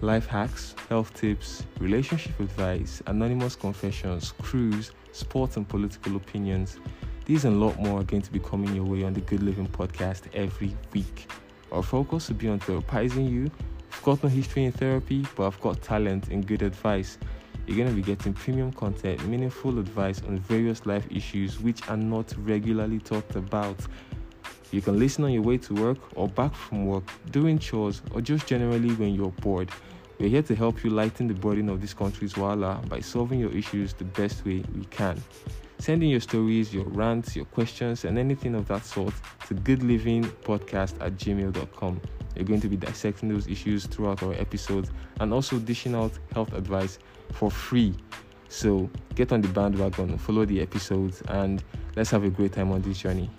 life hacks, health tips, relationship advice, anonymous confessions, cruise, sports and political opinions. These and a lot more are going to be coming your way on the Good Living podcast every week. Our focus will be on therapizing you. I've got no history in therapy, but I've got talent and good advice. You're going to be getting premium content, meaningful advice on various life issues which are not regularly talked about. You can listen on your way to work or back from work, doing chores, or just generally when you're bored. We're here to help you lighten the burden of this country's wala by solving your issues the best way we can. Send in your stories, your rants, your questions, and anything of that sort to goodlivingpodcast at gmail.com. We're going to be dissecting those issues throughout our episodes and also dishing out health advice for free. So get on the bandwagon, follow the episodes, and let's have a great time on this journey.